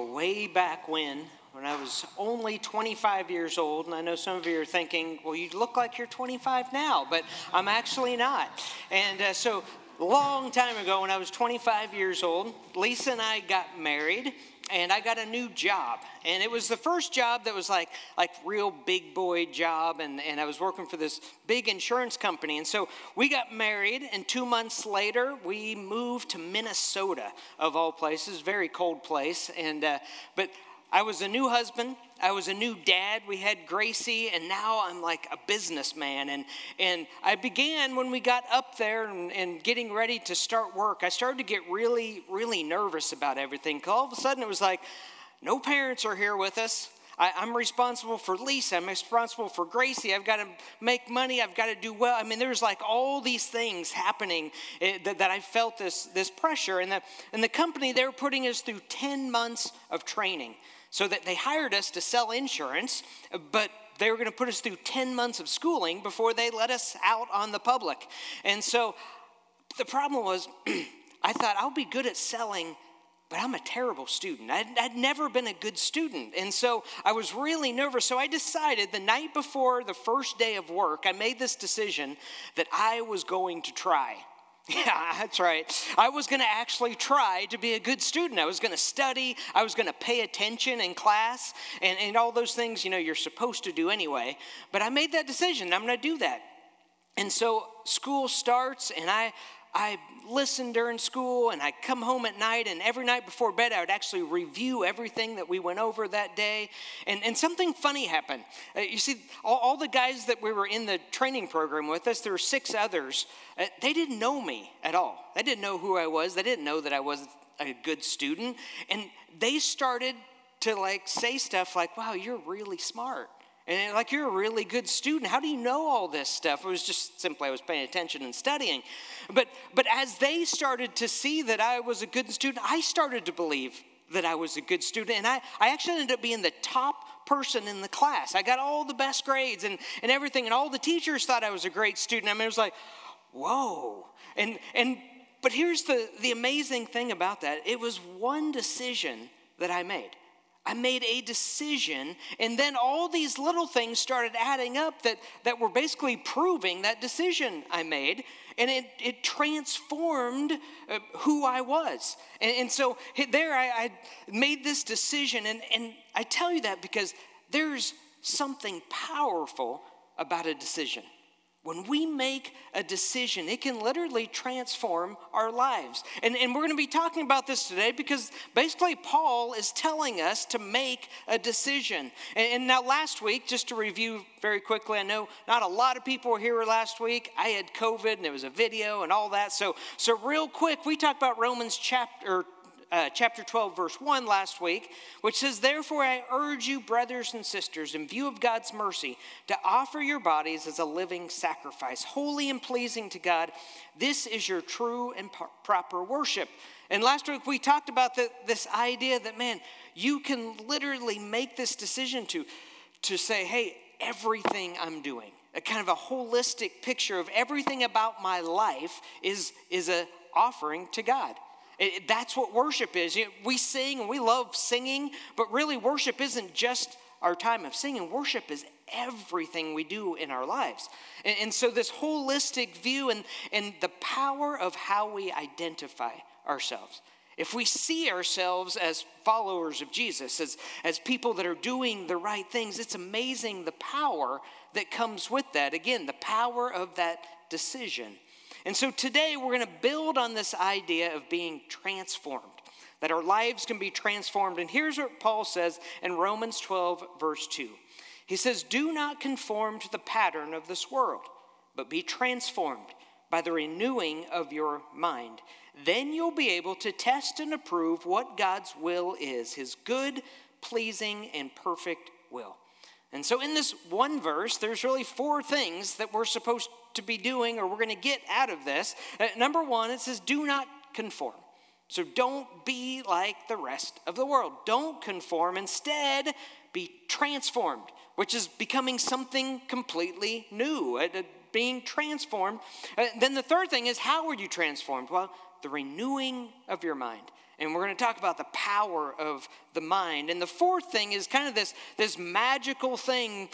Way back when, when I was only 25 years old, and I know some of you are thinking, well, you look like you're 25 now, but I'm actually not. And uh, so, long time ago, when I was 25 years old, Lisa and I got married, and I got a new job. And it was the first job that was like like real big boy job, and, and I was working for this big insurance company. And so we got married, and two months later, we moved to Minnesota, of all places, very cold place. And uh, but I was a new husband. I was a new dad. We had Gracie, and now I'm like a businessman. And, and I began when we got up there and, and getting ready to start work. I started to get really, really nervous about everything. All of a sudden, it was like, no parents are here with us. I, am responsible for Lisa. I'm responsible for Gracie. I've got to make money. I've got to do well. I mean, there's like all these things happening eh, that, that I felt this, this pressure. And the, and the company, they were putting us through 10 months of training. So that they hired us to sell insurance, but they were going to put us through 10 months of schooling before they let us out on the public. And so the problem was, I thought I'll be good at selling, but I'm a terrible student. I'd, I'd, never been a good student. And so I was really nervous. So I decided the night before the first day of work, I made this decision that I was going to try. Yeah, that's right. I was going to actually try to be a good student. I was going to study. I was going to pay attention in class and, and all those things, you know, you're supposed to do anyway. But I made that decision. I'm going to do that. And so school starts, and I, I listened during school and I come home at night, and every night before bed, I would actually review everything that we went over that day. And, and something funny happened. Uh, you see, all, all, the guys that we were in the training program with us, there were six others, uh, they didn't know me at all. They didn't know who I was, they didn't know that I was a good student. And they started to like say stuff like, wow, you're really smart. And like, you're a really good student. How do you know all this stuff? It was just simply I was paying attention and studying. But, but as they started to see that I was a good student, I started to believe that I was a good student. And I, I actually ended up being the top person in the class. I got all the best grades and, and everything. And all the teachers thought I was a great student. I mean, it was like, whoa. And, and, but here's the, the amazing thing about that it was one decision that I made. I made a decision, and then all these little things started adding up that, that were basically proving that decision I made, and it, it transformed uh, who I was. And, and so there I, I made this decision, and, and I tell you that because there's something powerful about a decision. When we make a decision, it can literally transform our lives. And, and we're going to be talking about this today because basically Paul is telling us to make a decision. And, and, now, last week, just to review very quickly, I know not a lot of people were here last week. I had COVID and it was a video and all that. So, so real quick, we talked about Romans chapter uh, chapter 12, verse 1 last week, which says, Therefore I urge you, brothers and sisters, in view of God's mercy, to offer your bodies as a living sacrifice, holy and pleasing to God. This is your true and proper worship. And last week we talked about the, this idea that, man, you can literally make this decision to, to say, hey, everything I'm doing, a kind of a holistic picture of everything about my life is, is a offering to God. It, that's what worship is. You know, we sing and we love singing, but really, worship isn't just our time of singing. Worship is everything we do in our lives. And, and so, this holistic view and, and the power of how we identify ourselves. If we see ourselves as followers of Jesus, as, as people that are doing the right things, it's amazing the power that comes with that. Again, the power of that decision. And so today we're going to build on this idea of being transformed, that our lives can be transformed. And here's what Paul says in Romans 12, verse 2. He says, Do not conform to the pattern of this world, but be transformed by the renewing of your mind. Then you'll be able to test and approve what God's will is, his good, pleasing, and perfect will. And so, in this one verse, there's really four things that we're supposed to be doing or we're going to get out of this. Uh, number one, it says, do not conform. So, don't be like the rest of the world. Don't conform. Instead, be transformed, which is becoming something completely new, uh, uh being transformed. Uh, then the third thing is, how are you transformed? Well, the renewing of your mind. And we're going to talk about the power of the mind. And the fourth thing is kind of this, this magical thing.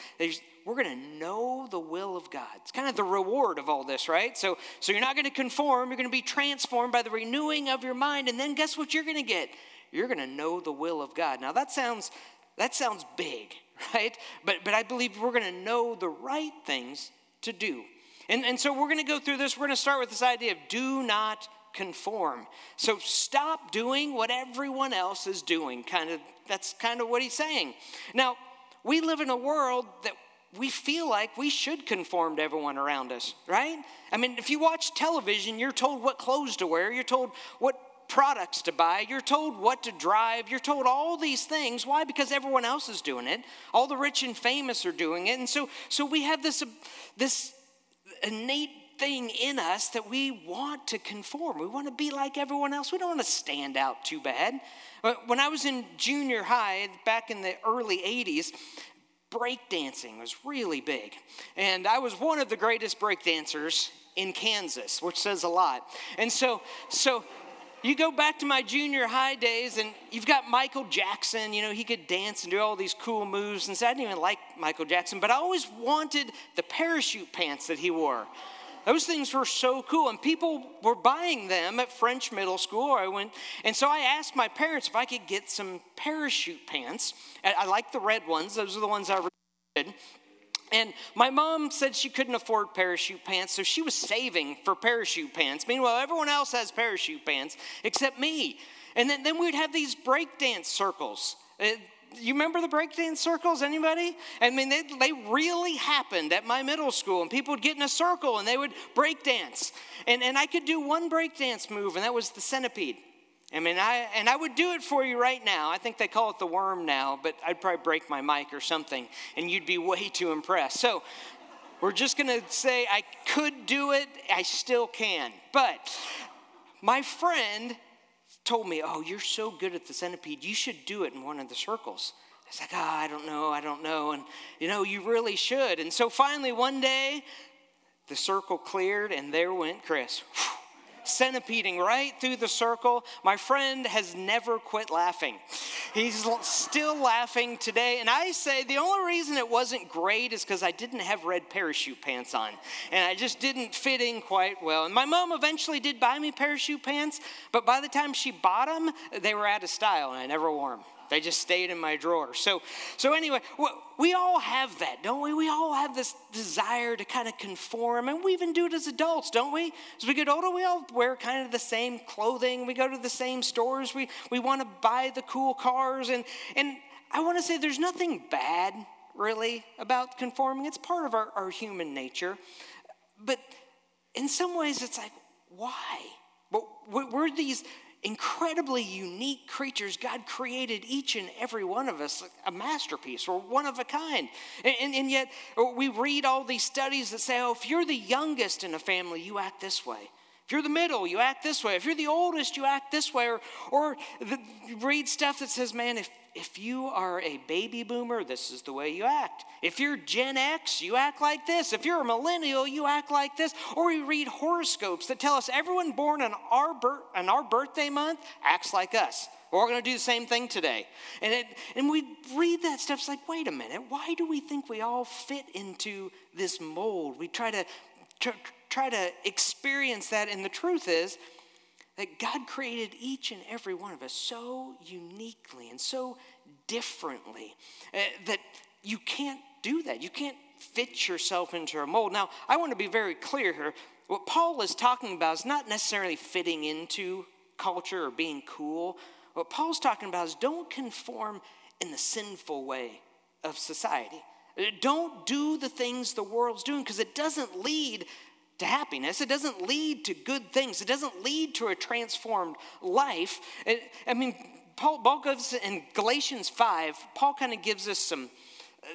We're going to know the will of God. It's kind of the reward of all this, right? So, so you're not going to conform. You're going to be transformed by the renewing of your mind. And then guess what you're going to get? You're going to know the will of God. Now that sounds that sounds big, right? But but I believe we're going to know the right things to do. And, and so we're going to go through this. We're going to start with this idea of do not conform. So stop doing what everyone else is doing. Kind of that's kind of what he's saying. Now, we live in a world that we feel like we should conform to everyone around us, right? I mean, if you watch television, you're told what clothes to wear, you're told what products to buy, you're told what to drive, you're told all these things. Why? Because everyone else is doing it. All the rich and famous are doing it. And so so we have this this innate thing in us that we want to conform. We want to be like everyone else. We don't want to stand out too bad. Uh, when I was in junior high, back in the early 80s, breakdancing was really big. And I was one of the greatest breakdancers in Kansas, which says a lot. And so, so you go back to my junior high days and you've got Michael Jackson, you know, he could dance and do all these cool moves. And so I didn't even like Michael Jackson, but I always wanted the parachute pants that he wore. Those things were so cool, and people were buying them at French Middle School. I went, and so I asked my parents if I could get some parachute pants. I like the red ones; those are the ones I did. And my mom said she couldn't afford parachute pants, so she was saving for parachute pants. Meanwhile, everyone else has parachute pants except me. And then, then we'd have these breakdance circles. Uh, you remember the breakdance circles? Anybody? I mean, they, they really happened at my middle school, and people would get in a circle and they would breakdance. And, and I could do one breakdance move, and that was the centipede. I mean, I, and I would do it for you right now. I think they call it the worm now, but I'd probably break my mic or something, and you'd be way too impressed. So we're just going to say I could do it, I still can. But my friend told me, Oh, you're so good at the centipede, you should do it in one of the circles. I was like, Oh, I don't know, I don't know. And, you know, you really should. And so finally, one day, the circle cleared, and there went Chris. Whew centipeding right through the circle. My friend has never quit laughing. He's still laughing today. And I say the only reason it wasn't great is because I didn't have red parachute pants on. And I just didn't fit in quite well. And my mom eventually did buy me parachute pants, but by the time she bought them, they were out of style and I never wore them. They just stayed in my drawer. So, so anyway, we all have that, don't we? We all have this desire to kind of conform, and we even do it as adults, don't we? As we get older, we all wear kind of the same clothing. We go to the same stores. We, we want to buy the cool cars. And, and I want to say there's nothing bad, really, about conforming. It's part of our, our human nature. But in some ways, it's like, why? But we're these incredibly unique creatures. God created each and every one of us a masterpiece or one of a kind. And, and, and, yet, we read all these studies that say, oh, if you're the youngest in a family, you act this way. If you're the middle, you act this way. If you're the oldest, you act this way. Or, or the, read stuff that says, man, if, if you are a baby boomer, this is the way you act. If you're Gen X, you act like this. If you're a millennial, you act like this. Or we read horoscopes that tell us everyone born in our, bir- in our birthday month acts like us. We're all going to do the same thing today. And, it, and we read that stuff, it's like, wait a minute, why do we think we all fit into this mold? We try to try to experience that. And the truth is that God created each and every one of us so uniquely and so differently uh, that you can't do that. You can't fit yourself into a mold. Now, I want to be very clear here. What Paul is talking about is not necessarily fitting into culture or being cool. What Paul's talking about is don't conform in the sinful way of society. Don't do the things the world's doing because it doesn't lead to happiness. It doesn't lead to good things. It doesn't lead to a transformed life. It, I mean, Paul, Paul gives in Galatians 5, Paul kind of gives us some,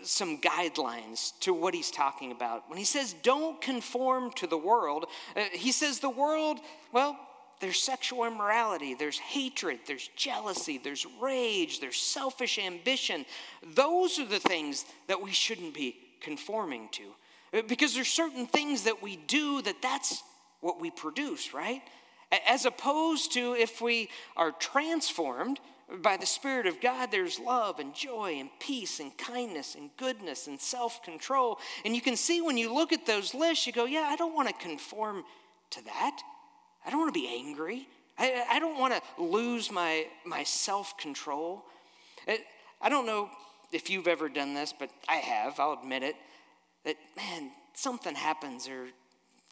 some guidelines to what he's talking about. When he says, don't conform to the world, uh, he says the world, well, there's sexual immorality, there's hatred, there's jealousy, there's rage, there's selfish ambition. Those are the things that we shouldn't be conforming to. Uh, because there's certain things that we do that that's what we produce, right? As opposed to if we are transformed by the Spirit of God, there's love and joy and peace and kindness and goodness and self control. And you can see when you look at those lists, you go, yeah, I don't want to conform to that. I don't want to be angry. I, I don't want to lose my, my self control. I don't know if you've ever done this, but I have, I'll admit it, that, man, something happens or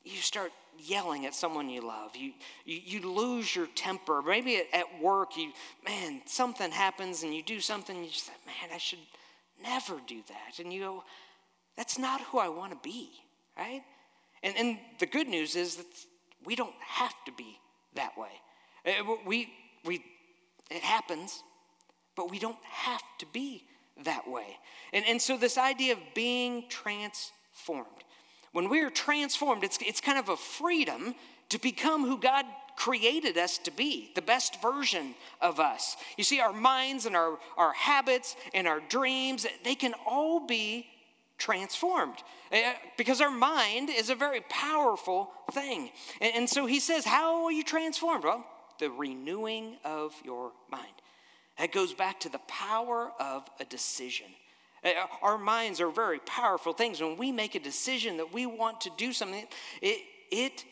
you start yelling at someone you love. You, you, you lose your temper. Maybe at, at, work, you, man, something happens and you do something, you just say, man, I should never do that. And you go, that's not who I want to be, right? And, and the good news is that we don't have to be that way. Uh, we, we, it happens, but we don't have to be that way. And, and so, this idea of being transformed, when we are transformed, it's, it's kind of a freedom to become who God created us to be, the best version of us. You see, our minds and our, our habits and our dreams, they can all be transformed eh, because our mind is a very powerful thing. And, and so he says, How are you transformed? Well, the renewing of your mind. That goes back to the power of a decision. Uh, our minds are very powerful things. When we make a decision that we want to do something, it, it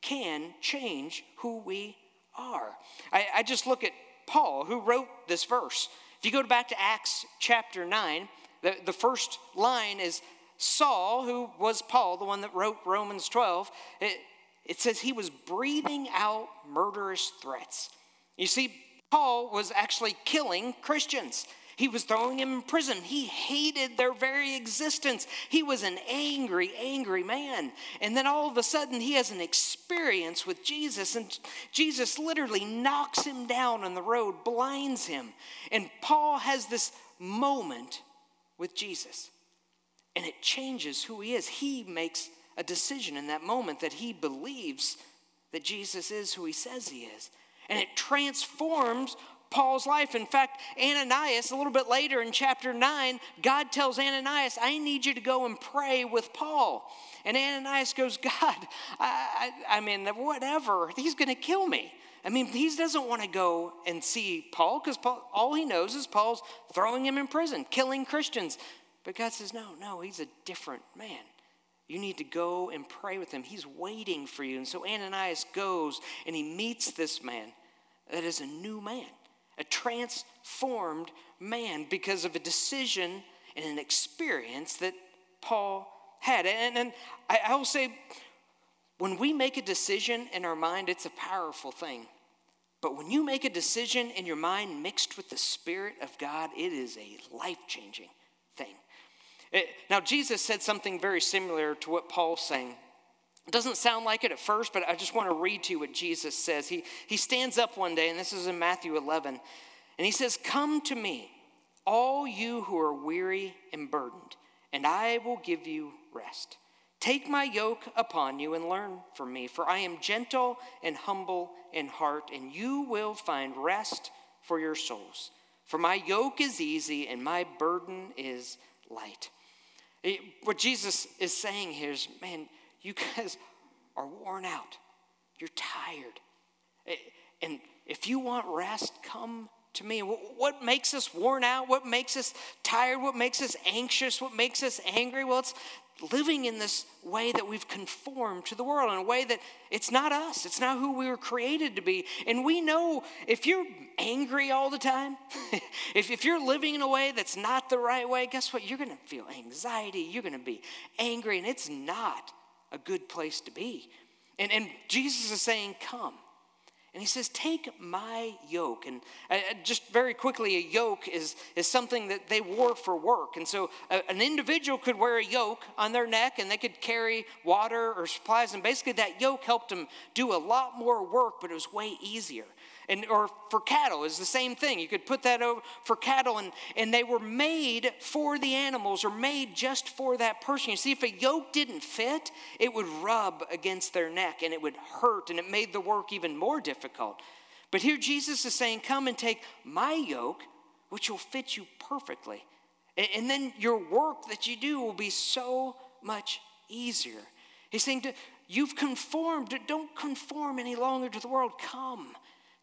can change who we are. I, I just look at Paul, who wrote this verse. If you go back to Acts chapter 9, the, the first line is Saul, who was Paul, the one that wrote Romans 12. It, it says he was breathing out murderous threats. You see, Paul was actually killing Christians. He was throwing them in prison. He hated their very existence. He was an angry, angry man. And then all of a sudden, he has an experience with Jesus, and Jesus literally knocks him down on the road, blinds him. And Paul has this moment with Jesus, and it changes who he is. He makes a decision in that moment that he believes that Jesus is who he says he is. And it transforms Paul's life. In fact, Ananias, a little bit later in chapter 9, God tells Ananias, I need you to go and pray with Paul. And Ananias goes, God, I, I, I mean, whatever, he's going to kill me. I mean, he doesn't want to go and see Paul because all he knows is Paul's throwing him in prison, killing Christians. But God says, no, no, he's a different man. You need to go and pray with him. He's waiting for you. And so Ananias goes and he meets this man that is a new man a transformed man because of a decision and an experience that Paul had. And, and I, I will say, when we make a decision in our mind, it's a powerful thing. But when you make a decision in your mind mixed with the Spirit of God, it is a life changing thing. It, now, Jesus said something very similar to what Paul's saying. It doesn't sound like it at first, but I just want to read to you what Jesus says. He, he stands up one day, and this is in Matthew 11, and he says, Come to me, all you who are weary and burdened, and I will give you rest. Take my yoke upon you and learn from me, for I am gentle and humble in heart, and you will find rest for your souls. For my yoke is easy and my burden is light. What Jesus is saying here is, man, you guys are worn out. You're tired. Eh, and if you want rest, come to me. What makes us worn out? What makes us tired? What makes us anxious? What makes us angry? Well, it's living in this way that we've conformed to the world in a way that it's not us. It's not who we were created to be. And we know if you're angry all the time, if, if you're living in a way that's not the right way, guess what? You're going to feel anxiety. You're going to be angry, and it's not a good place to be. And, and Jesus is saying, Come. And he says, Take my yoke. And uh, uh, just very quickly, a yoke is, is something that they wore for work. And so uh, an individual could wear a yoke on their neck and they could carry water or supplies. And basically, that yoke helped them do a lot more work, but it was way easier and or for cattle is the same thing you could put that over for cattle and, and they were made for the animals or made just for that person you see if a yoke didn't fit it would rub against their neck and it would hurt and it made the work even more difficult but here jesus is saying come and take my yoke which will fit you perfectly and, and then your work that you do will be so much easier he's saying you've conformed. Don't conform any longer to the world. Come.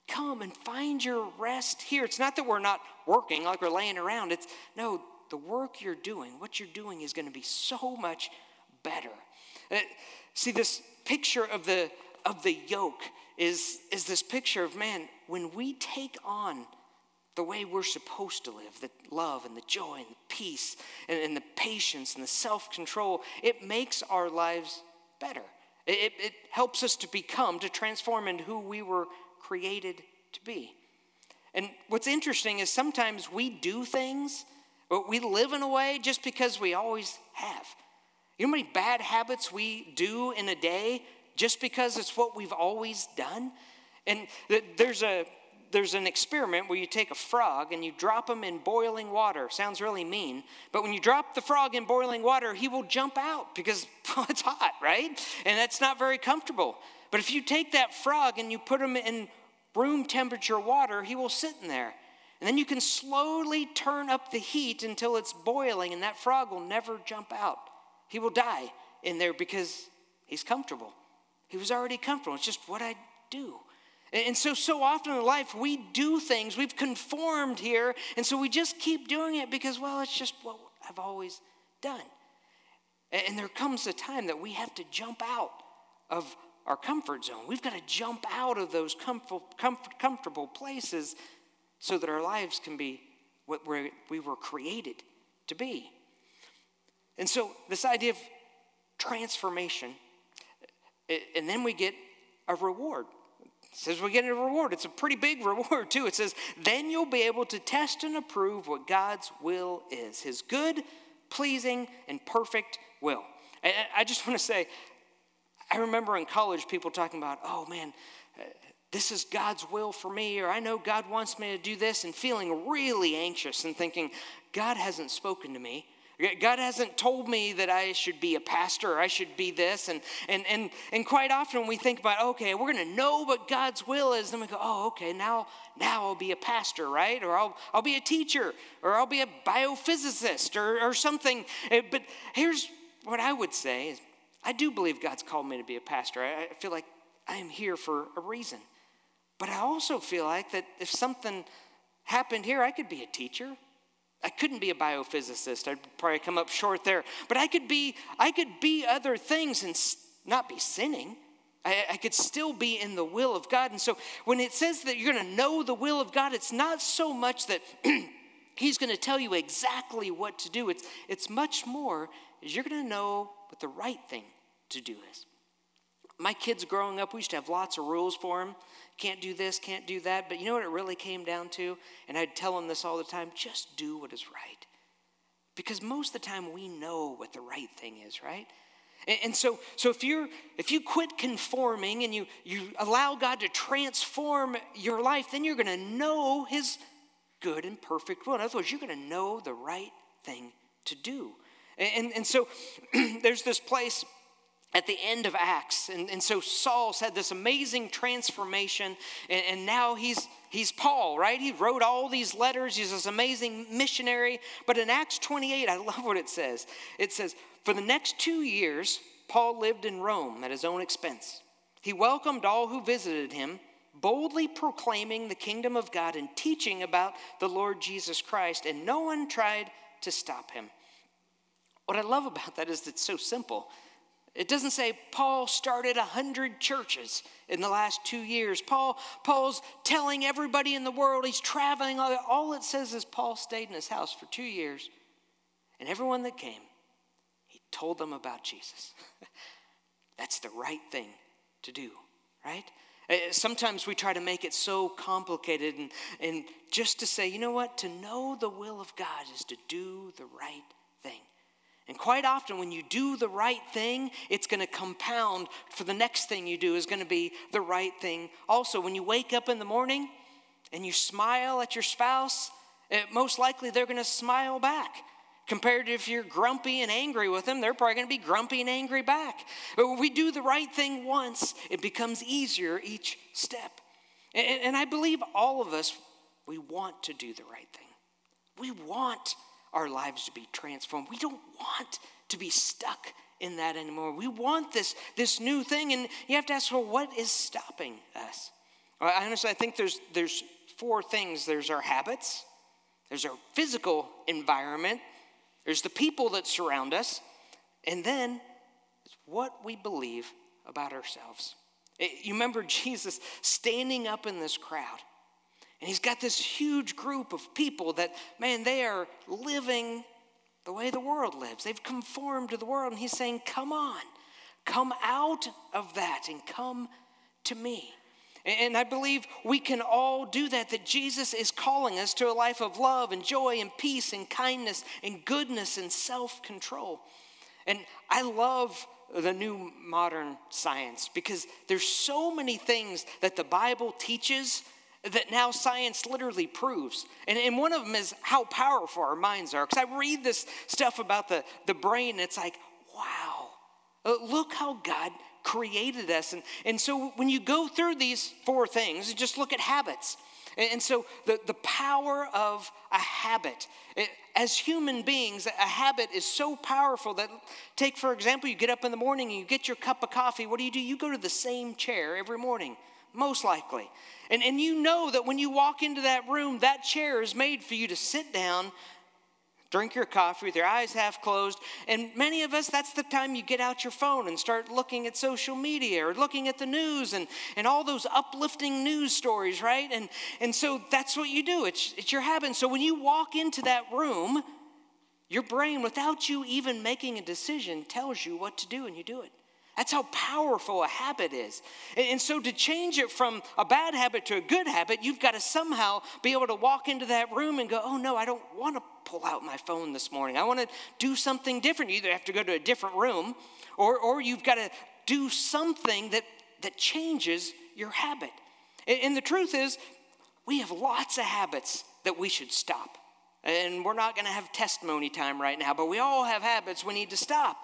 Come and find your rest here. It's not that we're not working like we're laying around. It's no, the work you're doing, what you're doing is going to be so much better. Uh, see, this picture of the, of the yoke is, is this picture of man, when we take on the way we're supposed to live the love and the joy and the peace and, and the patience and the self control it makes our lives better. It, it helps us to become, to transform into who we were created to be. And what's interesting is sometimes we do things, but we live in a way just because we always have. You know how many bad habits we do in a day just because it's what we've always done? And there's a there's an experiment where you take a frog and you drop him in boiling water. Sounds really mean, but when you drop the frog in boiling water, he will jump out because it's hot, right? And that's not very comfortable. But if you take that frog and you put him in room temperature water, he will sit in there. And then you can slowly turn up the heat until it's boiling, and that frog will never jump out. He will die in there because he's comfortable. He was already comfortable. It's just what I do. And so, so often in life, we do things, we've conformed here, and so we just keep doing it because, well, it's just what I've always done. And there comes a time that we have to jump out of our comfort zone. We've got to jump out of those comfort, comfort, comfortable places so that our lives can be what we were created to be. And so, this idea of transformation, and then we get a reward. It says we get a reward. It's a pretty big reward, too. It says, then you'll be able to test and approve what God's will is his good, pleasing, and perfect will. And I just want to say, I remember in college people talking about, oh man, uh, this is God's will for me, or I know God wants me to do this, and feeling really anxious and thinking, God hasn't spoken to me. God hasn't told me that I should be a pastor or I should be this. And, and, and, and quite often we think about, okay, we're going to know what God's will is, then we go, oh, okay, now, now I'll be a pastor, right? Or I'll, I'll be a teacher or I'll be a biophysicist or, or something. Eh, but here's what I would say is I do believe God's called me to be a pastor. I, feel like I am here for a reason. But I also feel like that if something happened here, I could be a teacher. I couldn't be a biophysicist. I'd probably come up short there. But I could be, I could be other things and not be sinning. I, I could still be in the will of God. And so when it says that you're going to know the will of God, it's not so much that He's going to tell you exactly what to do. It's, it's much more is you're going to know what the right thing to do this. My kids growing up, we used to have lots of rules for them can't do this, can't do that. But you know what it really came down to? And I'd tell them this all the time just do what is right. Because most of the time we know what the right thing is, right? And, so, so if you're if you quit conforming and you you allow God to transform your life, then you're gonna know his good and perfect will. In other words, you're gonna know the right thing to do. And, and so there's this place at the end of Acts. And, and so Saul's had this amazing transformation, and, and, now he's, he's Paul, right? He wrote all these letters, he's this amazing missionary. But in Acts 28, I love what it says. It says, For the next two years, Paul lived in Rome at his own expense. He welcomed all who visited him, boldly proclaiming the kingdom of God and teaching about the Lord Jesus Christ, and no one tried to stop him. What I love about that is it's so simple. It doesn't say Paul started a hundred churches in the last two years. Paul, Paul's telling everybody in the world he's traveling. All it says is Paul stayed in his house for two years, and everyone that came, he told them about Jesus. That's the right thing to do, right? Eh, sometimes we try to make it so complicated and, and just to say, you know what, to know the will of God is to do the right thing. And quite often, when you do the right thing, it's going to compound for the next thing you do is going to be the right thing. Also, when you wake up in the morning and you smile at your spouse, it, most likely they're going to smile back. Compared to if you're grumpy and angry with them, they're probably going to be grumpy and angry back. But when we do the right thing once, it becomes easier each step. And, and I believe all of us, we want to do the right thing. We want our lives to be transformed. We don't want to be stuck in that anymore. We want this, this new thing, and you have to ask, well, what is stopping us? Well, honestly, I think there's, there's four things there's our habits, there's our physical environment, there's the people that surround us, and then it's what we believe about ourselves. Eh, you remember Jesus standing up in this crowd, and he's got this huge group of people that, man, they are living the way the world lives. They've conformed to the world, and he's saying, Come on, come out of that and come to me. And I believe we can all do that, that Jesus is calling us to a life of love and joy and peace and kindness and goodness and self control. And I love the new modern science because there's so many things that the Bible teaches that now science literally proves. And, and one of them is how powerful our minds are. Because I read this stuff about the, the brain, and it's like, wow, uh, look how God created us. And, and so when you go through these four things, just look at habits. And so the, the power of a habit, it, as human beings, a habit is so powerful that, take for example, you get up in the morning and you get your cup of coffee. What do you do? You go to the same chair every morning, most likely. And, and you know that when you walk into that room, that chair is made for you to sit down drink your coffee with your eyes half closed. And many of us, that's the time you get out your phone and start looking at social media or looking at the news and, and all those uplifting news stories, right? And, and so that's what you do, it's, it's your habit. So when you walk into that room, your brain, without you even making a decision, tells you what to do and you do it. That's how powerful a habit is. And, so, to change it from a bad habit to a good habit, you've got to somehow be able to walk into that room and go, oh no, I don't want to pull out my phone this morning. I want to do something different. You either have to go to a different room or, or you've got to do something that, that changes your habit. And, and the truth is, we have lots of habits that we should stop. And we're not going to have testimony time right now, but we all have habits we need to stop.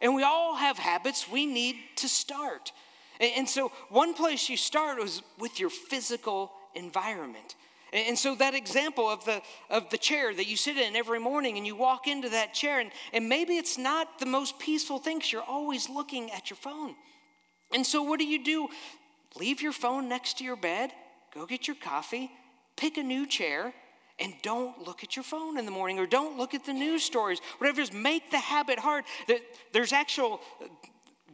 And we all have habits we need to start. And so, one place you start is with your physical environment. And so, that example of the, of the chair that you sit in every morning and you walk into that chair, and, and maybe it's not the most peaceful thing because you're always looking at your phone. And so, what do you do? Leave your phone next to your bed, go get your coffee, pick a new chair, and don't look at your phone in the morning or don't look at the news stories. Whatever is, make the habit hard. There's actual,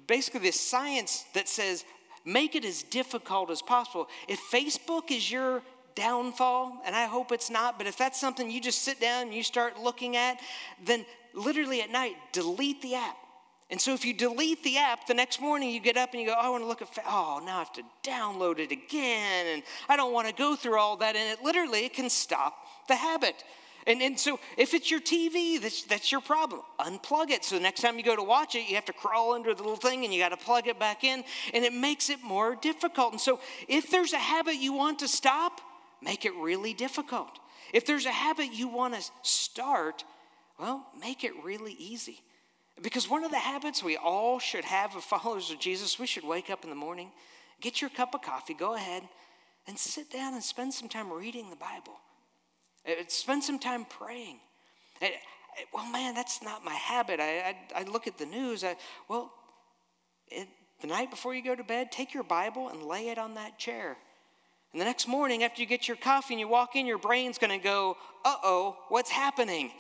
basically, this science that says make it as difficult as possible. If Facebook is your downfall, and I hope it's not, but if that's something you just sit down and you start looking at, then literally at night, delete the app. And so if you delete the app, the next morning you get up and you go, oh, I want to look at, oh, now I have to download it again, and I don't want to go through all that. And it literally it can stop the habit. And, and so if it's your TV, that's, that's your problem. Unplug it. So the next time you go to watch it, you have to crawl under the little thing and you got to plug it back in, and it makes it more difficult. And so if there's a habit you want to stop, make it really difficult. If there's a habit you want to start, well, make it really easy. Because one of the habits we all should have as followers of Jesus, we should wake up in the morning, get your cup of coffee, go ahead, and sit down and spend some time reading the Bible. Uh, spend some time praying. Uh, well, man, that's not my habit. I, I, I look at the news. I, well, it, the night before you go to bed, take your Bible and lay it on that chair. And the next morning, after you get your coffee and you walk in, your brain's going to go, uh oh, what's happening?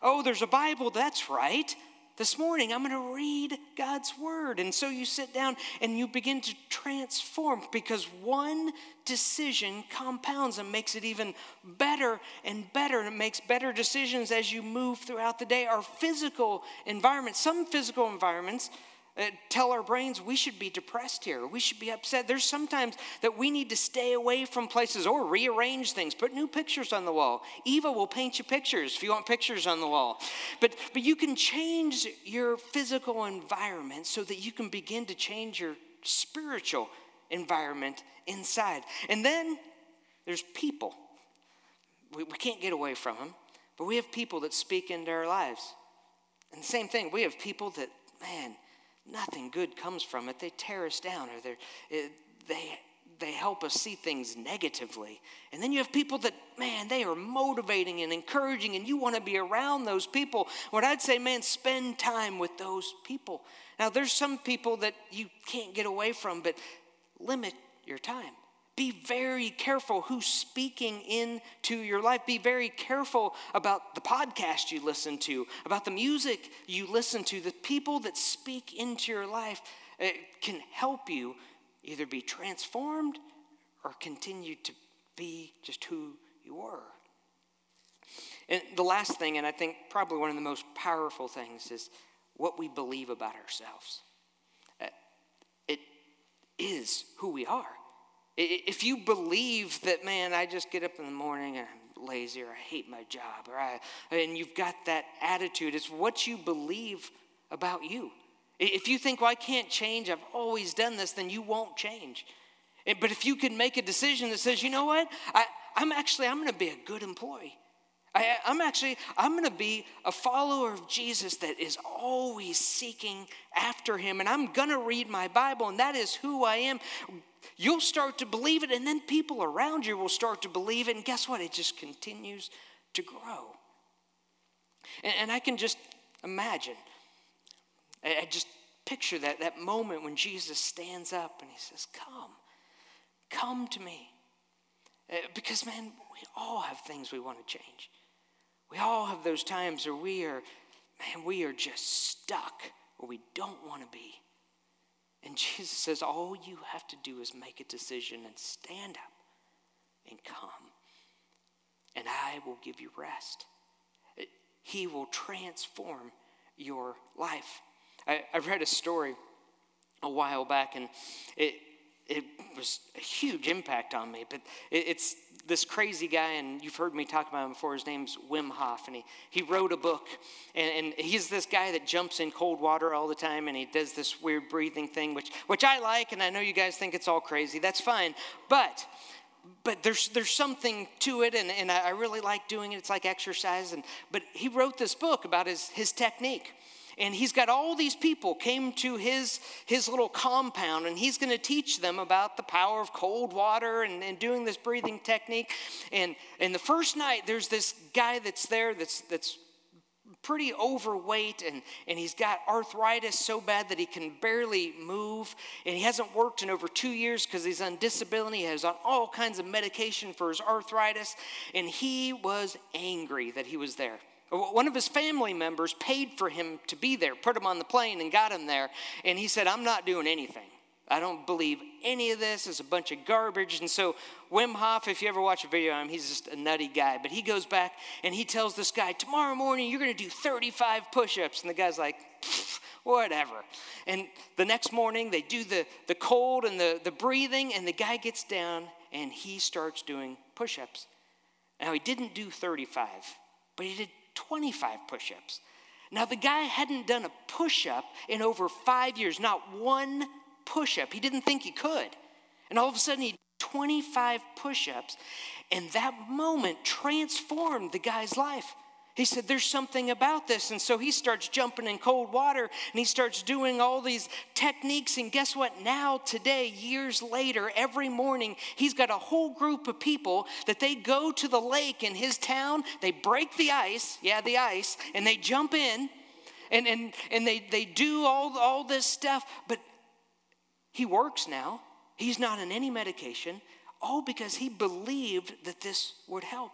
Oh, there's a Bible, that's right. This morning, I'm going to read God's word. And so you sit down and you begin to transform because one decision compounds and makes it even better and better. And it makes better decisions as you move throughout the day. Our physical environment, some physical environments, Uh, tell our brains we should be depressed here, we should be upset. There's sometimes that we need to stay away from places or rearrange things, put new pictures on the wall. Eva will paint you pictures if you want pictures on the wall. But, but you can change your physical environment so that you can begin to change your spiritual environment inside. And then there's people. We, we can't get away from them, but we have people that speak into our lives. And same thing, we have people that, man, nothing good comes from it. They tear us down or they they they help us see things negatively. And then you have people that, man, they are motivating and encouraging, and you want to be around those people. What I'd say, man, spend time with those people. Now, there's some people that you can't get away from, but limit your time. Be very careful who's speaking into your life. Be very careful about the podcast you listen to, about the music you listen to. The people that speak into your life uh, can help you either be transformed or continue to be just who you were. And the last thing, and I think probably one of the most powerful things, is what we believe about ourselves. Uh, it is who we are. If you believe that, man, I just get up in the morning and I'm lazy or I hate my job, or I, and you've got that attitude, it's what you believe about you. If you think, well, I can't change, I've always done this, then you won't change. But if you can make a decision that says, you know what, I, am actually, I'm going to be a good employee. I, I'm actually, I'm going to be a follower of Jesus that is always seeking after him. And I'm going to read my Bible, and that is who I am. You'll start to believe it, and then people around you will start to believe it. And guess what? It just continues to grow. And, and I can just imagine I, just picture that, that moment when Jesus stands up and he says, Come, come to me. Uh, because, man, we all have things we want to change. We all have those times where we are, man, we are just stuck where we don't want to be. And Jesus says, All you have to do is make a decision and stand up and come. And I will give you rest. He will transform your life. I, I read a story a while back, and it, it was a huge impact on me. But it, it's this crazy guy, and you've heard me talk about him before. His name's Wim Hof, and he, he wrote a book. And, and he's this guy that jumps in cold water all the time, and he does this weird breathing thing, which, which I like, and I know you guys think it's all crazy. That's fine. But but there's there's something to it and, and I really like doing it. It's like exercise. And but he wrote this book about his his technique and he's got all these people came to his his little compound and he's going to teach them about the power of cold water and, and doing this breathing technique. And and the first night there's this guy that's there that's that's pretty overweight and, and he's got arthritis so bad that he can barely move. And he hasn't worked in over two years because he's on disability he has on all kinds of medication for his arthritis. And he was angry that he was there Uh, one of his family members paid for him to be there, put him on the plane, and got him there. And he said, I'm not doing anything. I don't believe any of this. It's a bunch of garbage. And so, Wim Hof, if you ever watch a video of him, he's just a nutty guy. But he goes back and he tells this guy, Tomorrow morning, you're going to do 35 push ups. And the guy's like, Whatever. And the next morning, they do the, the cold and the, the breathing, and the guy gets down and he starts doing push ups. Now, he didn't do 35, but he did 25 push ups. Now, the guy hadn't done a push up in over five years, not one push up. He didn't think he could. And all of a sudden, he did 25 push ups, and that moment transformed the guy's life. He said, There's something about this. And so he starts jumping in cold water and he starts doing all these techniques. And guess what? Now, today, years later, every morning, he's got a whole group of people that they go to the lake in his town, they break the ice, yeah, the ice, and they jump in and, and, and they, they do all, all this stuff. But he works now, he's not on any medication, all because he believed that this would help.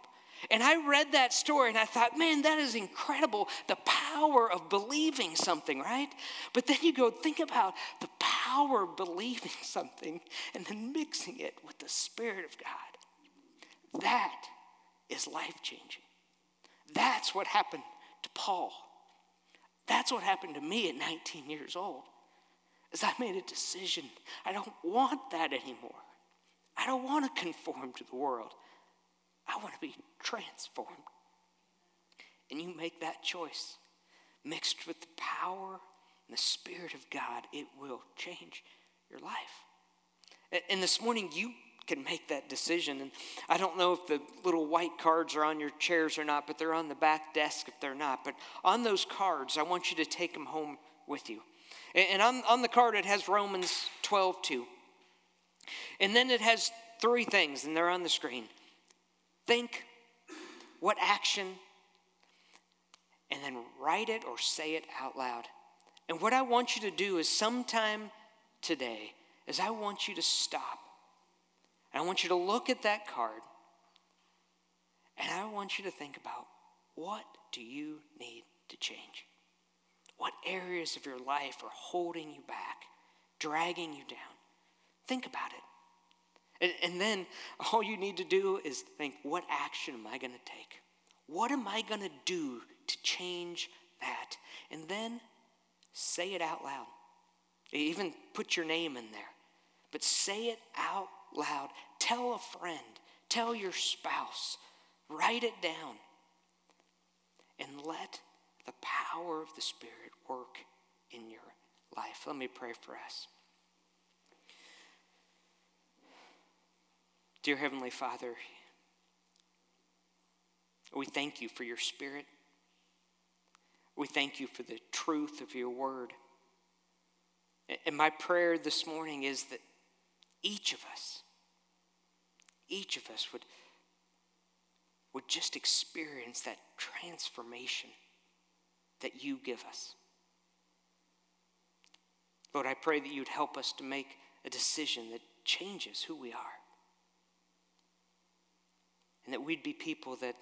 And I read that story and I thought, man, that is incredible. The power of believing something, right? But then you go, think about the power of believing something and then mixing it with the Spirit of God. That is life changing. That's what happened to Paul. That's what happened to me at 19 years old. As I made a decision, I don't want that anymore. I don't want to conform to the world. I want to be transformed. And you make that choice mixed with the power and the Spirit of God, it will change your life. And this morning, you can make that decision. And I don't know if the little white cards are on your chairs or not, but they're on the back desk if they're not. But on those cards, I want you to take them home with you. And on, on the card, it has Romans 12 2. And then it has three things, and they're on the screen think, what action, and then write it or say it out loud. And what I want you to do is sometime today is I want you to stop. And I want you to look at that card. And I want you to think about what do you need to change? What areas of your life are holding you back, dragging you down? Think about it. And, and then all you need to do is think, what action am I going to take? What am I going to do to change that? And then say it out loud. Even put your name in there. But say it out loud. Tell a friend. Tell your spouse. Write it down. And let the power of the Spirit work in your life. Let me pray for us. Dear Heavenly Father, we thank you for your Spirit. We thank you for the truth of your word. And my prayer this morning is that each of us, each of us would, would just experience that transformation that you give us. Lord, I pray that you'd help us to make a decision that changes who we are. And that we'd be people that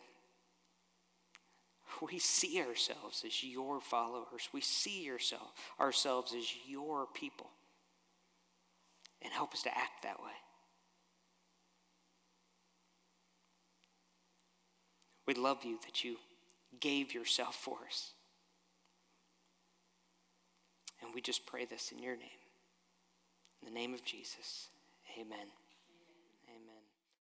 we see ourselves as your followers. We see yourself, ourselves as your people. And help us to act that way. We love you that you gave yourself for us. And we just pray this in your name. In the name of Jesus, amen.